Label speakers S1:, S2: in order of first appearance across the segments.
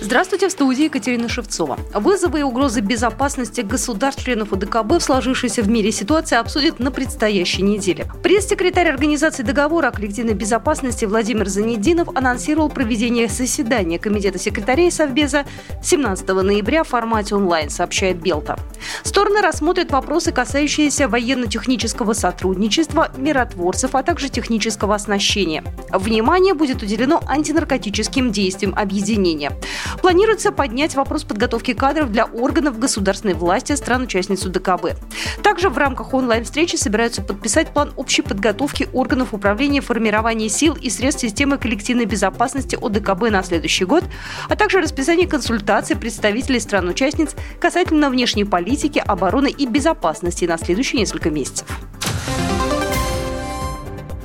S1: Здравствуйте, в студии Екатерина Шевцова. Вызовы и угрозы безопасности государств-членов ОДКБ в сложившейся в мире ситуации обсудят на предстоящей неделе. Пресс-секретарь Организации договора о коллективной безопасности Владимир Занединов анонсировал проведение заседания Комитета секретарей Совбеза 17 ноября в формате онлайн, сообщает Белта. Стороны рассмотрят вопросы, касающиеся военно-технического сотрудничества, миротворцев, а также технического оснащения. Внимание будет уделено антинаркотическим действиям объединения. Планируется поднять вопрос подготовки кадров для органов государственной власти стран-участниц УДКБ. Также в рамках онлайн-встречи собираются подписать план общей подготовки органов управления формирования сил и средств системы коллективной безопасности ОДКБ на следующий год, а также расписание консультаций представителей стран-участниц касательно внешней политики, обороны и безопасности на следующие несколько месяцев.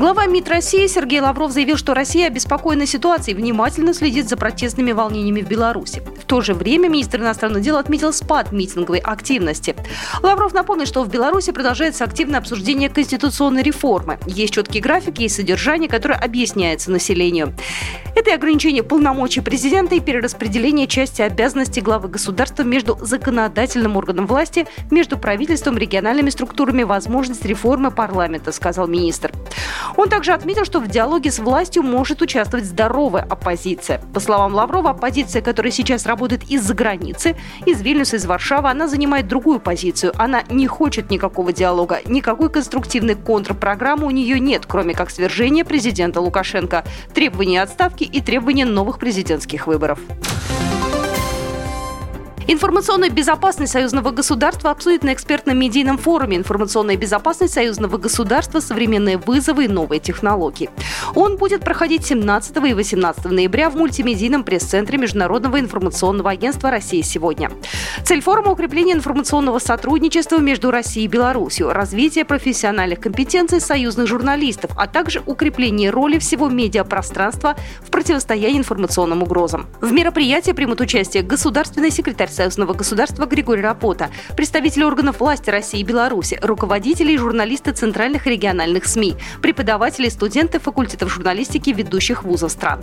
S1: Глава МИД России Сергей Лавров заявил, что Россия обеспокоена ситуацией и внимательно следит за протестными волнениями в Беларуси. В то же время министр иностранных дел отметил спад митинговой активности. Лавров напомнил, что в Беларуси продолжается активное обсуждение конституционной реформы. Есть четкие графики и содержание, которое объясняется населению. Это и ограничение полномочий президента и перераспределение части обязанностей главы государства между законодательным органом власти, между правительством, региональными структурами, возможность реформы парламента, сказал министр. Он также отметил, что в диалоге с властью может участвовать здоровая оппозиция. По словам Лаврова, оппозиция, которая сейчас работает из-за границы, из Вильнюса, из Варшавы, она занимает другую позицию. Она не хочет никакого диалога, никакой конструктивной контрпрограммы у нее нет, кроме как свержения президента Лукашенко, требования отставки и требования новых президентских выборов. Информационную безопасность союзного государства обсудит на экспертном медийном форуме «Информационная безопасность союзного государства. Современные вызовы и новые технологии». Он будет проходить 17 и 18 ноября в мультимедийном пресс-центре Международного информационного агентства «Россия сегодня». Цель форума – укрепление информационного сотрудничества между Россией и Беларусью, развитие профессиональных компетенций союзных журналистов, а также укрепление роли всего медиапространства в противостоянии информационным угрозам. В мероприятии примут участие государственный секретарь союзного государства Григорий Рапота, представители органов власти России и Беларуси, руководители и журналисты центральных и региональных СМИ, преподаватели и студенты факультетов журналистики ведущих вузов стран.